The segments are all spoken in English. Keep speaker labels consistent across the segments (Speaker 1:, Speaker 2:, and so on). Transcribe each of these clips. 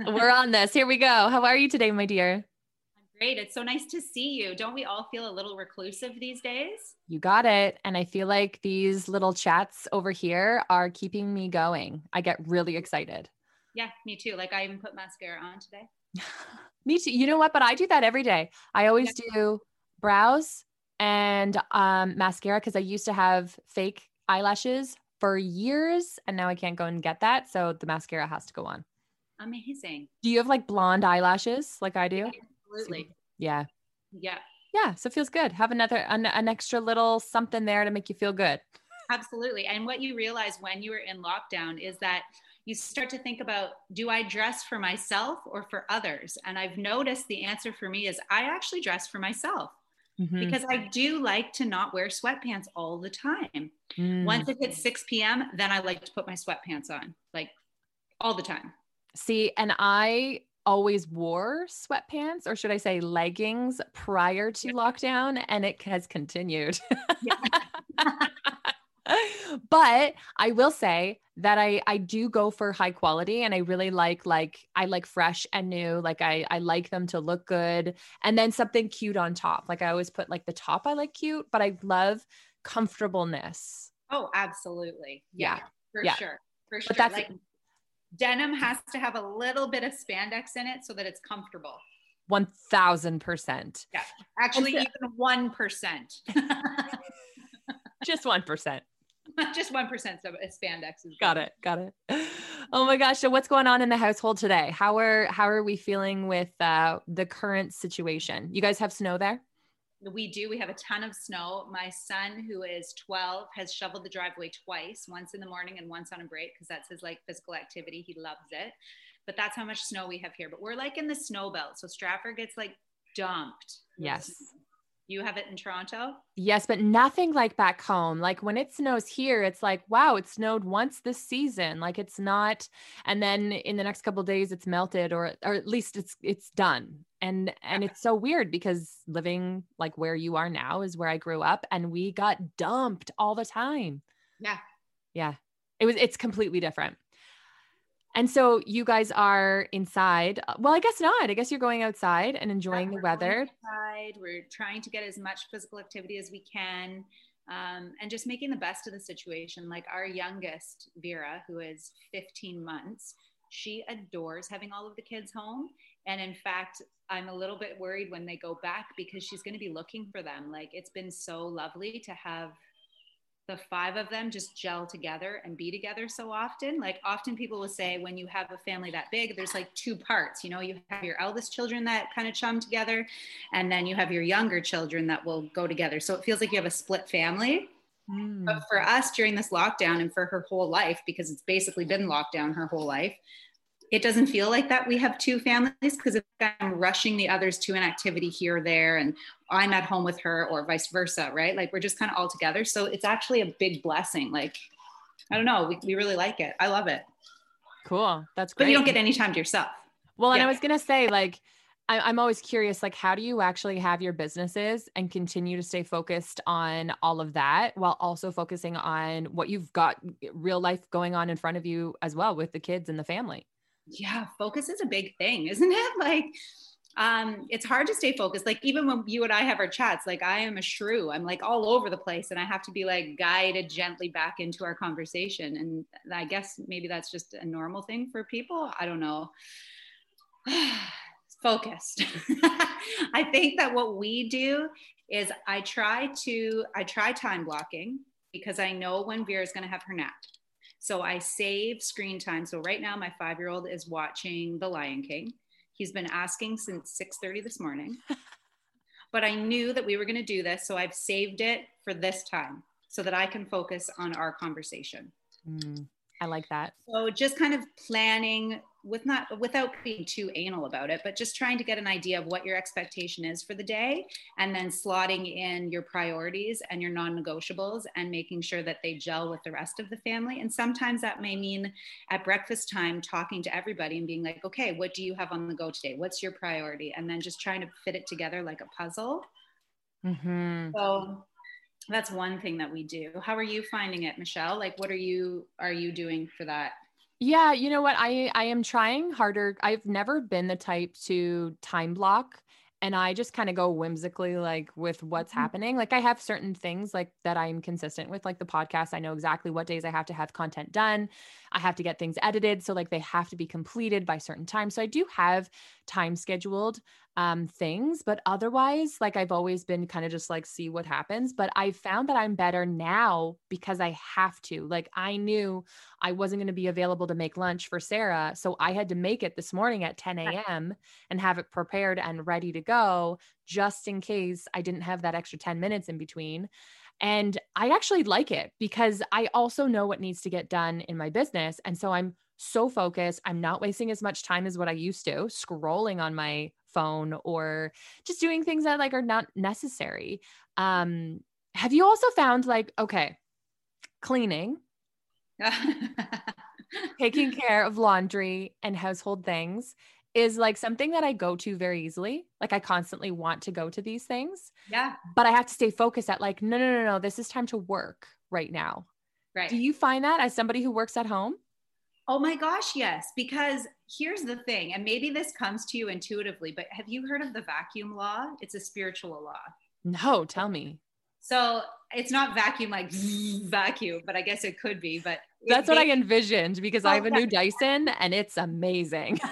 Speaker 1: We're on this. Here we go. How are you today, my dear?
Speaker 2: I'm great. It's so nice to see you. Don't we all feel a little reclusive these days?
Speaker 1: You got it. And I feel like these little chats over here are keeping me going. I get really excited.
Speaker 2: Yeah, me too. Like I even put mascara on today.
Speaker 1: me too. You know what? But I do that every day. I always yeah. do brows and um, mascara because I used to have fake eyelashes for years and now I can't go and get that. So the mascara has to go on.
Speaker 2: Amazing.
Speaker 1: Do you have like blonde eyelashes like I do?
Speaker 2: Absolutely.
Speaker 1: Yeah.
Speaker 2: Yeah.
Speaker 1: Yeah. So it feels good. Have another, an, an extra little something there to make you feel good.
Speaker 2: Absolutely. And what you realize when you were in lockdown is that you start to think about do I dress for myself or for others? And I've noticed the answer for me is I actually dress for myself. Mm-hmm. because I do like to not wear sweatpants all the time. Mm. Once it hits 6 p.m., then I like to put my sweatpants on, like all the time.
Speaker 1: See, and I always wore sweatpants, or should I say leggings, prior to lockdown, and it has continued. but I will say that I I do go for high quality and I really like like I like fresh and new like I I like them to look good and then something cute on top like I always put like the top I like cute but I love comfortableness.
Speaker 2: Oh, absolutely. Yeah. yeah. For
Speaker 1: yeah.
Speaker 2: sure. For sure. But that's like denim has to have a little bit of spandex in it so that it's comfortable.
Speaker 1: 1000%.
Speaker 2: Yeah. Actually, even 1%.
Speaker 1: Just 1%.
Speaker 2: Just 1% of spandex is
Speaker 1: Got it. Got it. Oh my gosh. So what's going on in the household today? How are how are we feeling with uh the current situation? You guys have snow there?
Speaker 2: We do. We have a ton of snow. My son, who is 12, has shoveled the driveway twice, once in the morning and once on a break, because that's his like physical activity. He loves it. But that's how much snow we have here. But we're like in the snow belt. So Stratford gets like dumped.
Speaker 1: Yes.
Speaker 2: You have it in Toronto?
Speaker 1: Yes, but nothing like back home. Like when it snows here, it's like, wow, it snowed once this season. Like it's not, and then in the next couple days it's melted or or at least it's it's done. And and it's so weird because living like where you are now is where I grew up and we got dumped all the time.
Speaker 2: Yeah.
Speaker 1: Yeah. It was it's completely different. And so you guys are inside. Uh, well, I guess not. I guess you're going outside and enjoying yeah, the weather.
Speaker 2: Outside. We're trying to get as much physical activity as we can um, and just making the best of the situation. Like our youngest, Vera, who is 15 months, she adores having all of the kids home. And in fact, I'm a little bit worried when they go back because she's going to be looking for them. Like it's been so lovely to have the five of them just gel together and be together so often. Like often people will say when you have a family that big, there's like two parts. You know, you have your eldest children that kind of chum together, and then you have your younger children that will go together. So it feels like you have a split family. Mm. But for us during this lockdown and for her whole life, because it's basically been lockdown her whole life, it doesn't feel like that we have two families because if I'm rushing the others to an activity here or there and I'm at home with her or vice versa, right? Like we're just kind of all together. So it's actually a big blessing. Like, I don't know, we, we really like it. I love it.
Speaker 1: Cool. That's great.
Speaker 2: But you don't get any time to yourself.
Speaker 1: Well, and yeah. I was going to say, like, I, am always curious, like, how do you actually have your businesses and continue to stay focused on all of that while also focusing on what you've got real life going on in front of you as well with the kids and the family?
Speaker 2: yeah focus is a big thing isn't it like um it's hard to stay focused. Like even when you and i have our chats like i am a shrew. I'm like all over the place and i have to be like guided gently back into our conversation. And i guess maybe that's just a normal thing for people. I don't know. Focused. I think that what we do is i try to i try time blocking because i know when vera is going to have her nap. So I save screen time. So right now, my five year old is watching The Lion King. He's been asking since 6:30 this morning. but I knew that we were going to do this, so I've saved it for this time so that I can focus on our conversation.
Speaker 1: Mm, I like that.
Speaker 2: So just kind of planning with not without being too anal about it, but just trying to get an idea of what your expectation is for the day and then slotting in your priorities and your non-negotiables and making sure that they gel with the rest of the family. And sometimes that may mean at breakfast time talking to everybody and being like, okay, what do you have on the go today? What's your priority? And then just trying to fit it together like a puzzle. Mm-hmm. So that's one thing that we do. How are you finding it, Michelle? Like, what are you are you doing for that?
Speaker 1: Yeah, you know what? I I am trying harder. I've never been the type to time block and I just kind of go whimsically like with what's mm-hmm. happening. Like I have certain things like that I'm consistent with like the podcast. I know exactly what days I have to have content done. I have to get things edited so like they have to be completed by certain times. So I do have time scheduled um, things. But otherwise, like I've always been kind of just like see what happens. But I found that I'm better now because I have to. Like I knew I wasn't going to be available to make lunch for Sarah. So I had to make it this morning at 10 a.m. and have it prepared and ready to go just in case I didn't have that extra 10 minutes in between. And I actually like it because I also know what needs to get done in my business. And so I'm so focused. I'm not wasting as much time as what I used to scrolling on my phone or just doing things that like are not necessary. Um, have you also found like, okay, cleaning, taking care of laundry and household things is like something that I go to very easily. Like I constantly want to go to these things.
Speaker 2: Yeah.
Speaker 1: But I have to stay focused at like, no, no, no, no, this is time to work right now.
Speaker 2: Right.
Speaker 1: Do you find that as somebody who works at home?
Speaker 2: Oh my gosh, yes. Because here's the thing, and maybe this comes to you intuitively, but have you heard of the vacuum law? It's a spiritual law.
Speaker 1: No, tell me.
Speaker 2: So it's not vacuum like vacuum, but I guess it could be. But
Speaker 1: that's what I envisioned because oh, I have a oh, new Dyson and it's amazing.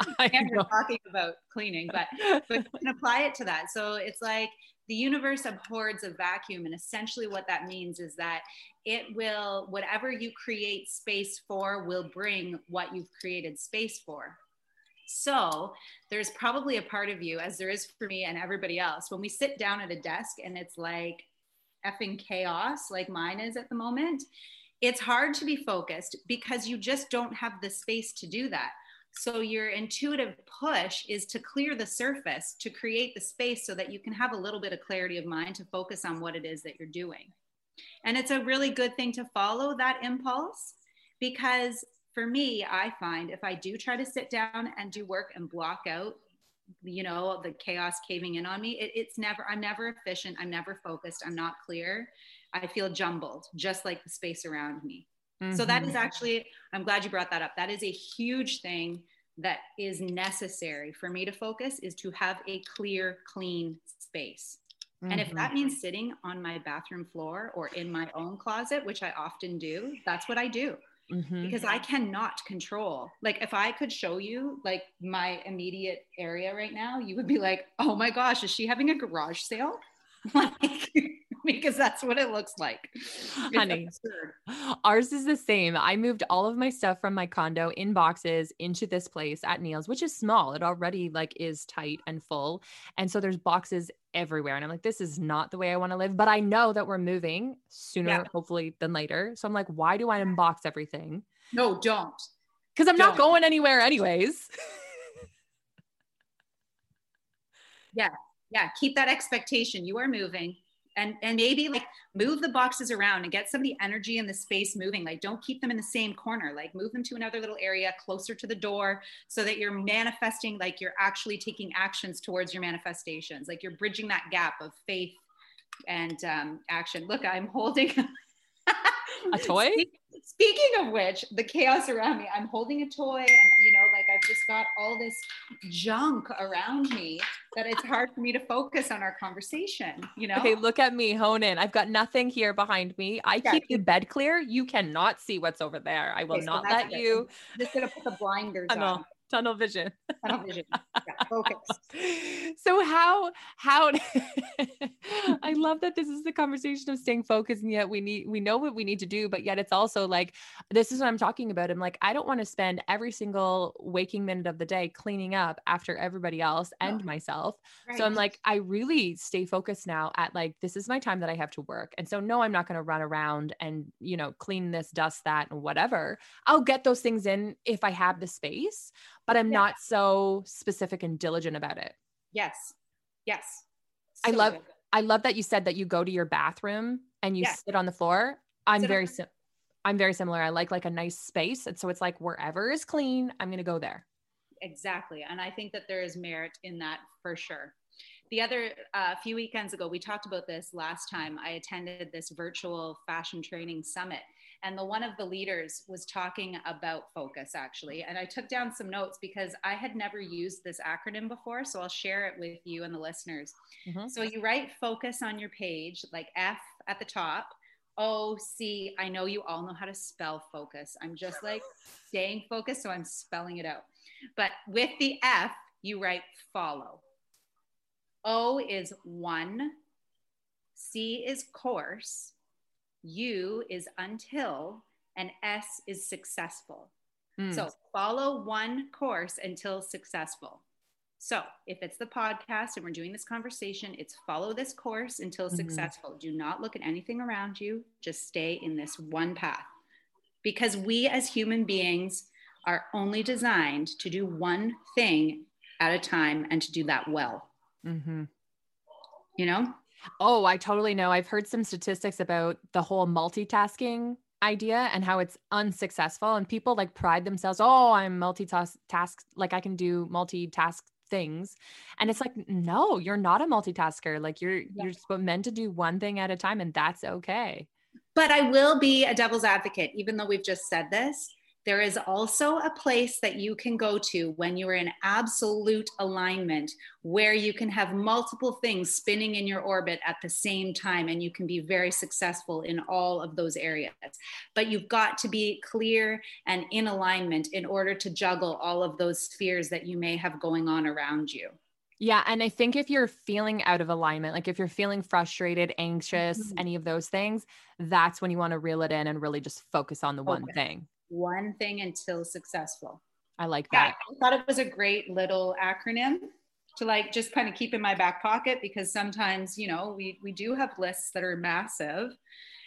Speaker 2: I am talking about cleaning, but but you can apply it to that. So it's like the universe abhors a vacuum, and essentially what that means is that it will whatever you create space for will bring what you've created space for. So there's probably a part of you, as there is for me and everybody else, when we sit down at a desk and it's like effing chaos, like mine is at the moment. It's hard to be focused because you just don't have the space to do that. So your intuitive push is to clear the surface, to create the space so that you can have a little bit of clarity of mind to focus on what it is that you're doing. And it's a really good thing to follow that impulse because for me, I find if I do try to sit down and do work and block out, you know, the chaos caving in on me, it, it's never, I'm never efficient. I'm never focused. I'm not clear. I feel jumbled, just like the space around me. Mm-hmm. So that is mm-hmm. actually, I'm glad you brought that up. That is a huge thing that is necessary for me to focus is to have a clear, clean space. Mm-hmm. And if that mm-hmm. means sitting on my bathroom floor or in my own closet, which I often do, that's what I do. Mm-hmm. Because I cannot control. Like, if I could show you like my immediate area right now, you would be like, oh my gosh, is she having a garage sale? like, because that's what it looks like.
Speaker 1: Honey, ours is the same. I moved all of my stuff from my condo in boxes into this place at Neil's, which is small. It already like is tight and full. And so there's boxes everywhere. And I'm like, this is not the way I want to live. But I know that we're moving sooner, yeah. hopefully, than later. So I'm like, why do I unbox everything?
Speaker 2: No, don't.
Speaker 1: Because I'm don't. not going anywhere anyways.
Speaker 2: yeah. Yeah. Keep that expectation. You are moving and and maybe like move the boxes around and get some of the energy in the space moving. Like don't keep them in the same corner. Like move them to another little area closer to the door so that you're manifesting like you're actually taking actions towards your manifestations. Like you're bridging that gap of faith and um, action. Look i'm holding
Speaker 1: a toy?
Speaker 2: Speaking of which the chaos around me i'm holding a toy and you know i've just got all this junk around me that it's hard for me to focus on our conversation you know?
Speaker 1: Okay look at me hone in i've got nothing here behind me. I yeah. keep the bed clear. You cannot see what's over there. I will okay, not so let you.
Speaker 2: I'm just gonna put the blinders on
Speaker 1: tunnel vision.
Speaker 2: Tunnel vision. Yeah, focus.
Speaker 1: so how how I love that this is the conversation of staying focused and yet we need we know what we need to do but yet it's also like this is what I'm talking about. I'm like I don't want to spend every single waking minute of the day cleaning up after everybody else and myself. Right. So I'm like I really stay focused now at like this is my time that I have to work. And so no I'm not going to run around and you know clean this dust that and whatever. I'll get those things in if I have the space but I'm yeah. not so specific and diligent about it.
Speaker 2: Yes. Yes.
Speaker 1: So I love good. I love that you said that you go to your bathroom and you yeah. sit on the floor. I'm sit very sim- I'm very similar. I like like a nice space and so it's like wherever is clean, I'm going to go there.
Speaker 2: Exactly. And I think that there is merit in that for sure. The other uh, few weekends ago, we talked about this last time. I attended this virtual fashion training summit and the one of the leaders was talking about focus actually. And i took down some notes because i had never used this acronym before so i'll share it with you and the listeners. Mm-hmm. so you write focus on your page like f at the top o c i know you all know how to spell focus. I'm just like staying focused so i'm spelling it out. But with the f you write follow. O is one c is course U is until, and S is successful. Mm. So follow one course until successful. So if it's the podcast and we're doing this conversation, it's follow this course until mm-hmm. successful. Do not look at anything around you. Just stay in this one path. Because we as human beings are only designed to do one thing at a time and to do that well. Mm-hmm. You know?
Speaker 1: Oh, I totally know. I've heard some statistics about the whole multitasking idea and how it's unsuccessful and people like pride themselves, "Oh, I'm multitask task like I can do multitask things." And it's like, "No, you're not a multitasker. Like you're yeah. you're meant to do one thing at a time and that's okay."
Speaker 2: But I will be a devil's advocate even though we've just said this there is also a place that you can go to when you're in absolute alignment where you can have multiple things spinning in your orbit at the same time and you can be very successful in all of those areas. But you've got to be clear and in alignment in order to juggle all of those spheres that you may have going on around you.
Speaker 1: Yeah. And I think if you're feeling out of alignment, like if you're feeling frustrated, anxious, mm-hmm. any of those things, that's when you want to reel it in and really just focus on the one thing
Speaker 2: one thing until successful.
Speaker 1: I like that.
Speaker 2: Yeah, I thought it was a great little acronym to like just kind of keep in my back pocket because sometimes, you know, we we do have lists that are massive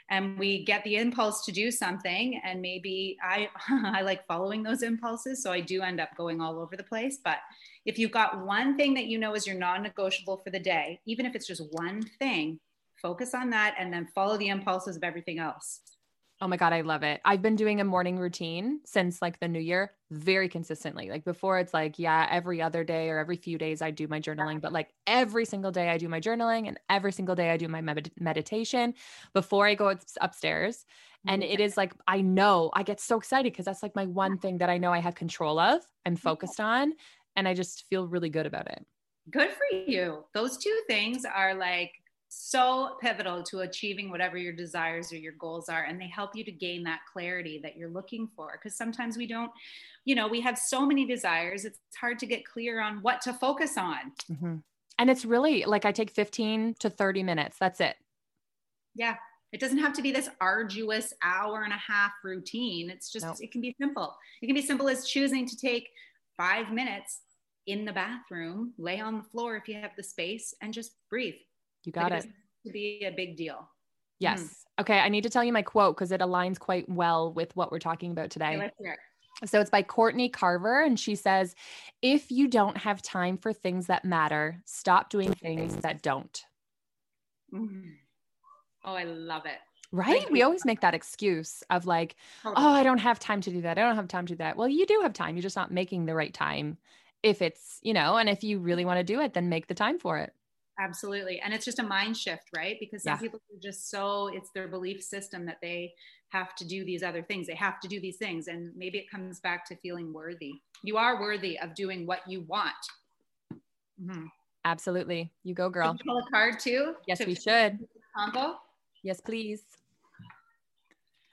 Speaker 2: and we get the impulse to do something and maybe I I like following those impulses so I do end up going all over the place, but if you've got one thing that you know is your non-negotiable for the day, even if it's just one thing, focus on that and then follow the impulses of everything else.
Speaker 1: Oh my God, I love it. I've been doing a morning routine since like the new year very consistently. Like before, it's like, yeah, every other day or every few days I do my journaling, but like every single day I do my journaling and every single day I do my med- meditation before I go upstairs. And mm. it is like, I know I get so excited because that's like my one thing that I know I have control of, I'm mm-hmm. focused on, and I just feel really good about it.
Speaker 2: Good for you. Those two things are like so pivotal to achieving whatever your desires or your goals are and they help you to gain that clarity that you're looking for. Because sometimes we don't you know we have so many desires it's hard to get clear on what to focus on. Mm-hmm.
Speaker 1: and it's really like i take 15 to 30 minutes that's it.
Speaker 2: Yeah it doesn't have to be this arduous hour and a half routine it's just nope. it can be simple. It can be simple as choosing to take five minutes in the bathroom lay on the floor if you have the space and just breathe
Speaker 1: you got it.
Speaker 2: To be a big deal.
Speaker 1: Yes. Mm. Okay. I need to tell you my quote because it aligns quite well with what we're talking about today. Okay, so it's by Courtney Carver, and she says, If you don't have time for things that matter, stop doing things that don't.
Speaker 2: Mm-hmm. Oh, I love it.
Speaker 1: Right? We always make that excuse of like, totally. oh, I don't have time to do that. I don't have time to do that. Well, you do have time. You're just not making the right time. If it's, you know, and if you really want to do it, then make the time for it.
Speaker 2: Absolutely. And it's just a mind shift, right? Because some yeah. people are just so, it's their belief system that they have to do these other things. They have to do these things. And maybe it comes back to feeling worthy. You are worthy of doing what you want.
Speaker 1: Mm-hmm. Absolutely. You go, girl.
Speaker 2: pull a card too?
Speaker 1: Yes, to we should.
Speaker 2: Combo?
Speaker 1: Yes, please.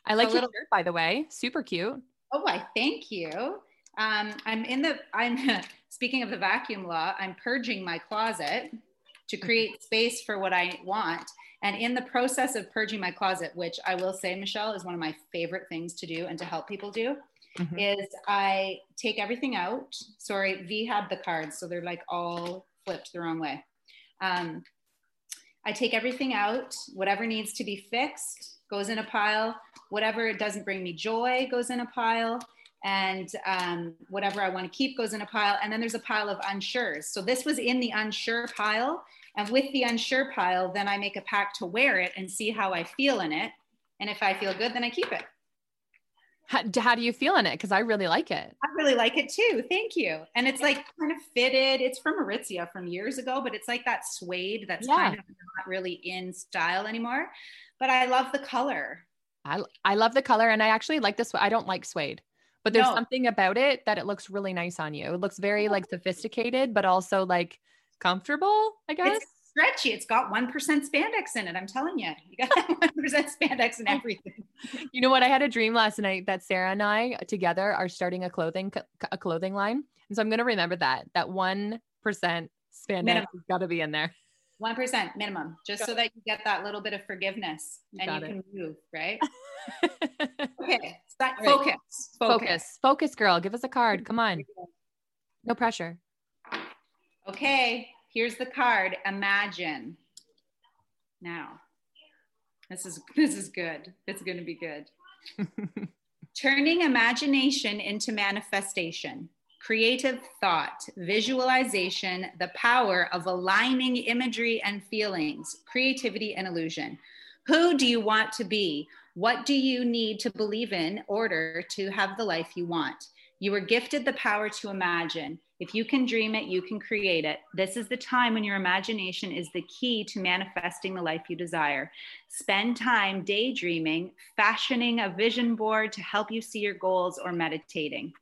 Speaker 1: I like a your little, shirt, by the way. Super cute.
Speaker 2: Oh, I thank you. Um, I'm in the, I'm speaking of the vacuum law, I'm purging my closet to create space for what I want. And in the process of purging my closet, which I will say, Michelle, is one of my favorite things to do and to help people do, mm-hmm. is I take everything out. Sorry, V had the cards, so they're like all flipped the wrong way. Um, I take everything out, whatever needs to be fixed goes in a pile, whatever doesn't bring me joy goes in a pile, and um, whatever I want to keep goes in a pile. And then there's a pile of unsures. So this was in the unsure pile. And with the unsure pile, then I make a pack to wear it and see how I feel in it. And if I feel good, then I keep it.
Speaker 1: How, how do you feel in it? Because I really like it.
Speaker 2: I really like it too. Thank you. And it's like kind of fitted. It's from Aritzia from years ago, but it's like that suede that's yeah. kind of not really in style anymore. But I love the color.
Speaker 1: I, I love the color and I actually like this. I don't like suede, but there's
Speaker 2: No.
Speaker 1: something about it that it looks really nice on you. It looks very like sophisticated, but also like comfortable, I guess.
Speaker 2: It's stretchy. It's got 1% spandex in it. I'm telling you, you got 1% spandex in everything.
Speaker 1: You know what? I had a dream last night that Sarah and I together are starting a clothing a clothing line, and so I'm going to remember that that one percent spandex
Speaker 2: Minimum.
Speaker 1: has got to be in there.
Speaker 2: 1% minimum, just so that you get that little bit of forgiveness
Speaker 1: You
Speaker 2: and you
Speaker 1: it.
Speaker 2: can move, right? Okay. That,
Speaker 1: right.
Speaker 2: focus, focus.
Speaker 1: focus, focus, girl. Give us a card. Come on. No pressure.
Speaker 2: Okay. Here's the card. Imagine. Now, this is this is good. It's going to be good. Turning imagination into manifestation, creative thought, visualization, the power of aligning imagery and feelings, creativity and illusion. Who do you want to be? What do you need to believe in order to have the life you want? You were gifted the power to imagine. If you can dream it, you can create it. This is the time when your imagination is the key to manifesting the life you desire. Spend time daydreaming, fashioning a vision board to help you see your goals, or meditating.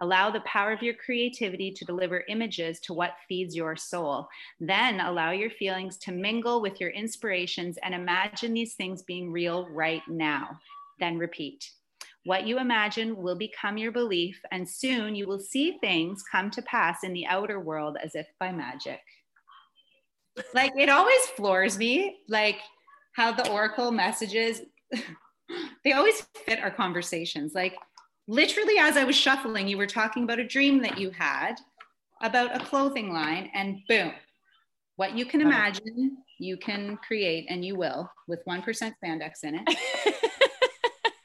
Speaker 2: Allow the power of your creativity to deliver images to what feeds your soul. Then allow your feelings to mingle with your inspirations and imagine these things being real right now. Then repeat. What you imagine will become your belief, and soon you will see things come to pass in the outer world as if by magic. Like it always floors me, like how the oracle messages, they always fit our conversations. Like literally, as I was shuffling, you were talking about a dream that you had about a clothing line, and boom, what you can imagine, you can create, and you will with 1% spandex in it.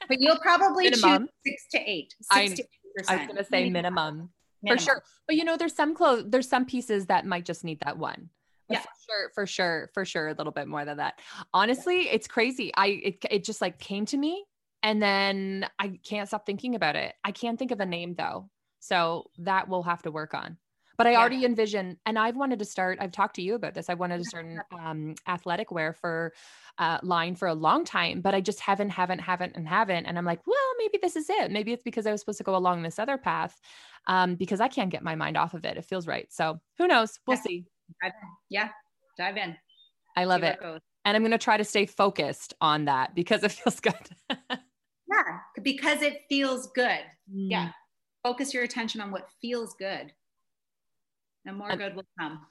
Speaker 2: But you'll probably
Speaker 1: Minimum.
Speaker 2: choose six to eight. Six
Speaker 1: I-
Speaker 2: to eight
Speaker 1: I was going to say minimum.
Speaker 2: Minimum.
Speaker 1: for sure. But you know, there's some clothes, there's some pieces that might just need that one. But
Speaker 2: Yeah.
Speaker 1: for sure, for sure, for sure, a little bit more than that. Honestly, it's crazy. I it, it just like came to me, and then I can't stop thinking about it. I can't think of a name though, so that we'll have to work on. But I
Speaker 2: Yeah.
Speaker 1: already envision, and I've wanted to start. I've talked to you about this. I wanted to start an um, athletic wear for uh, line for a long time, but I just haven't, haven't, haven't, and haven't. And I'm like, well, maybe this is it. Maybe it's because I was supposed to go along this other path um, because I can't get my mind off of it. It feels right. So who knows? We'll
Speaker 2: Yeah.
Speaker 1: see.
Speaker 2: Yeah, dive in.
Speaker 1: I love
Speaker 2: See
Speaker 1: it. And I'm going to try to stay focused on that because it feels good.
Speaker 2: Yeah, because it feels good.
Speaker 1: Mm.
Speaker 2: Yeah. Focus your attention on what feels good. And more good will come.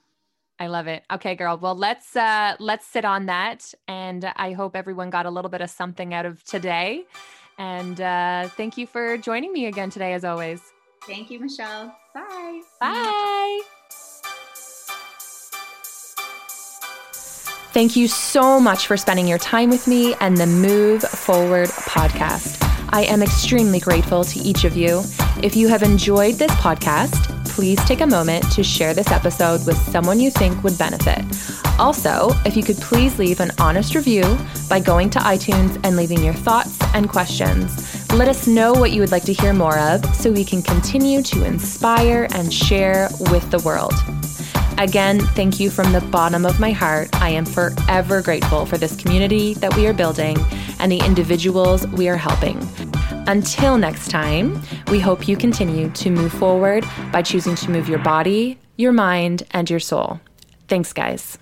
Speaker 1: I love it. Okay, girl. Well, let's uh let's sit on that and I hope everyone got a little bit of something out of today. And uh thank you for joining me again today as always.
Speaker 2: Thank you, Michelle. Bye.
Speaker 1: Bye. Thank you so much for spending your time with me and the Move Forward podcast. I am extremely grateful to each of you. If you have enjoyed this podcast, please take a moment to share this episode with someone you think would benefit. Also, if you could please leave an honest review by going to iTunes and leaving your thoughts and questions. Let us know what you would like to hear more of so we can continue to inspire and share with the world. Again, thank you from the bottom of my heart. I am forever grateful for this community that we are building and the individuals we are helping. Until next time, we hope you continue to move forward by choosing to move your body, your mind, and your soul. Thanks, guys.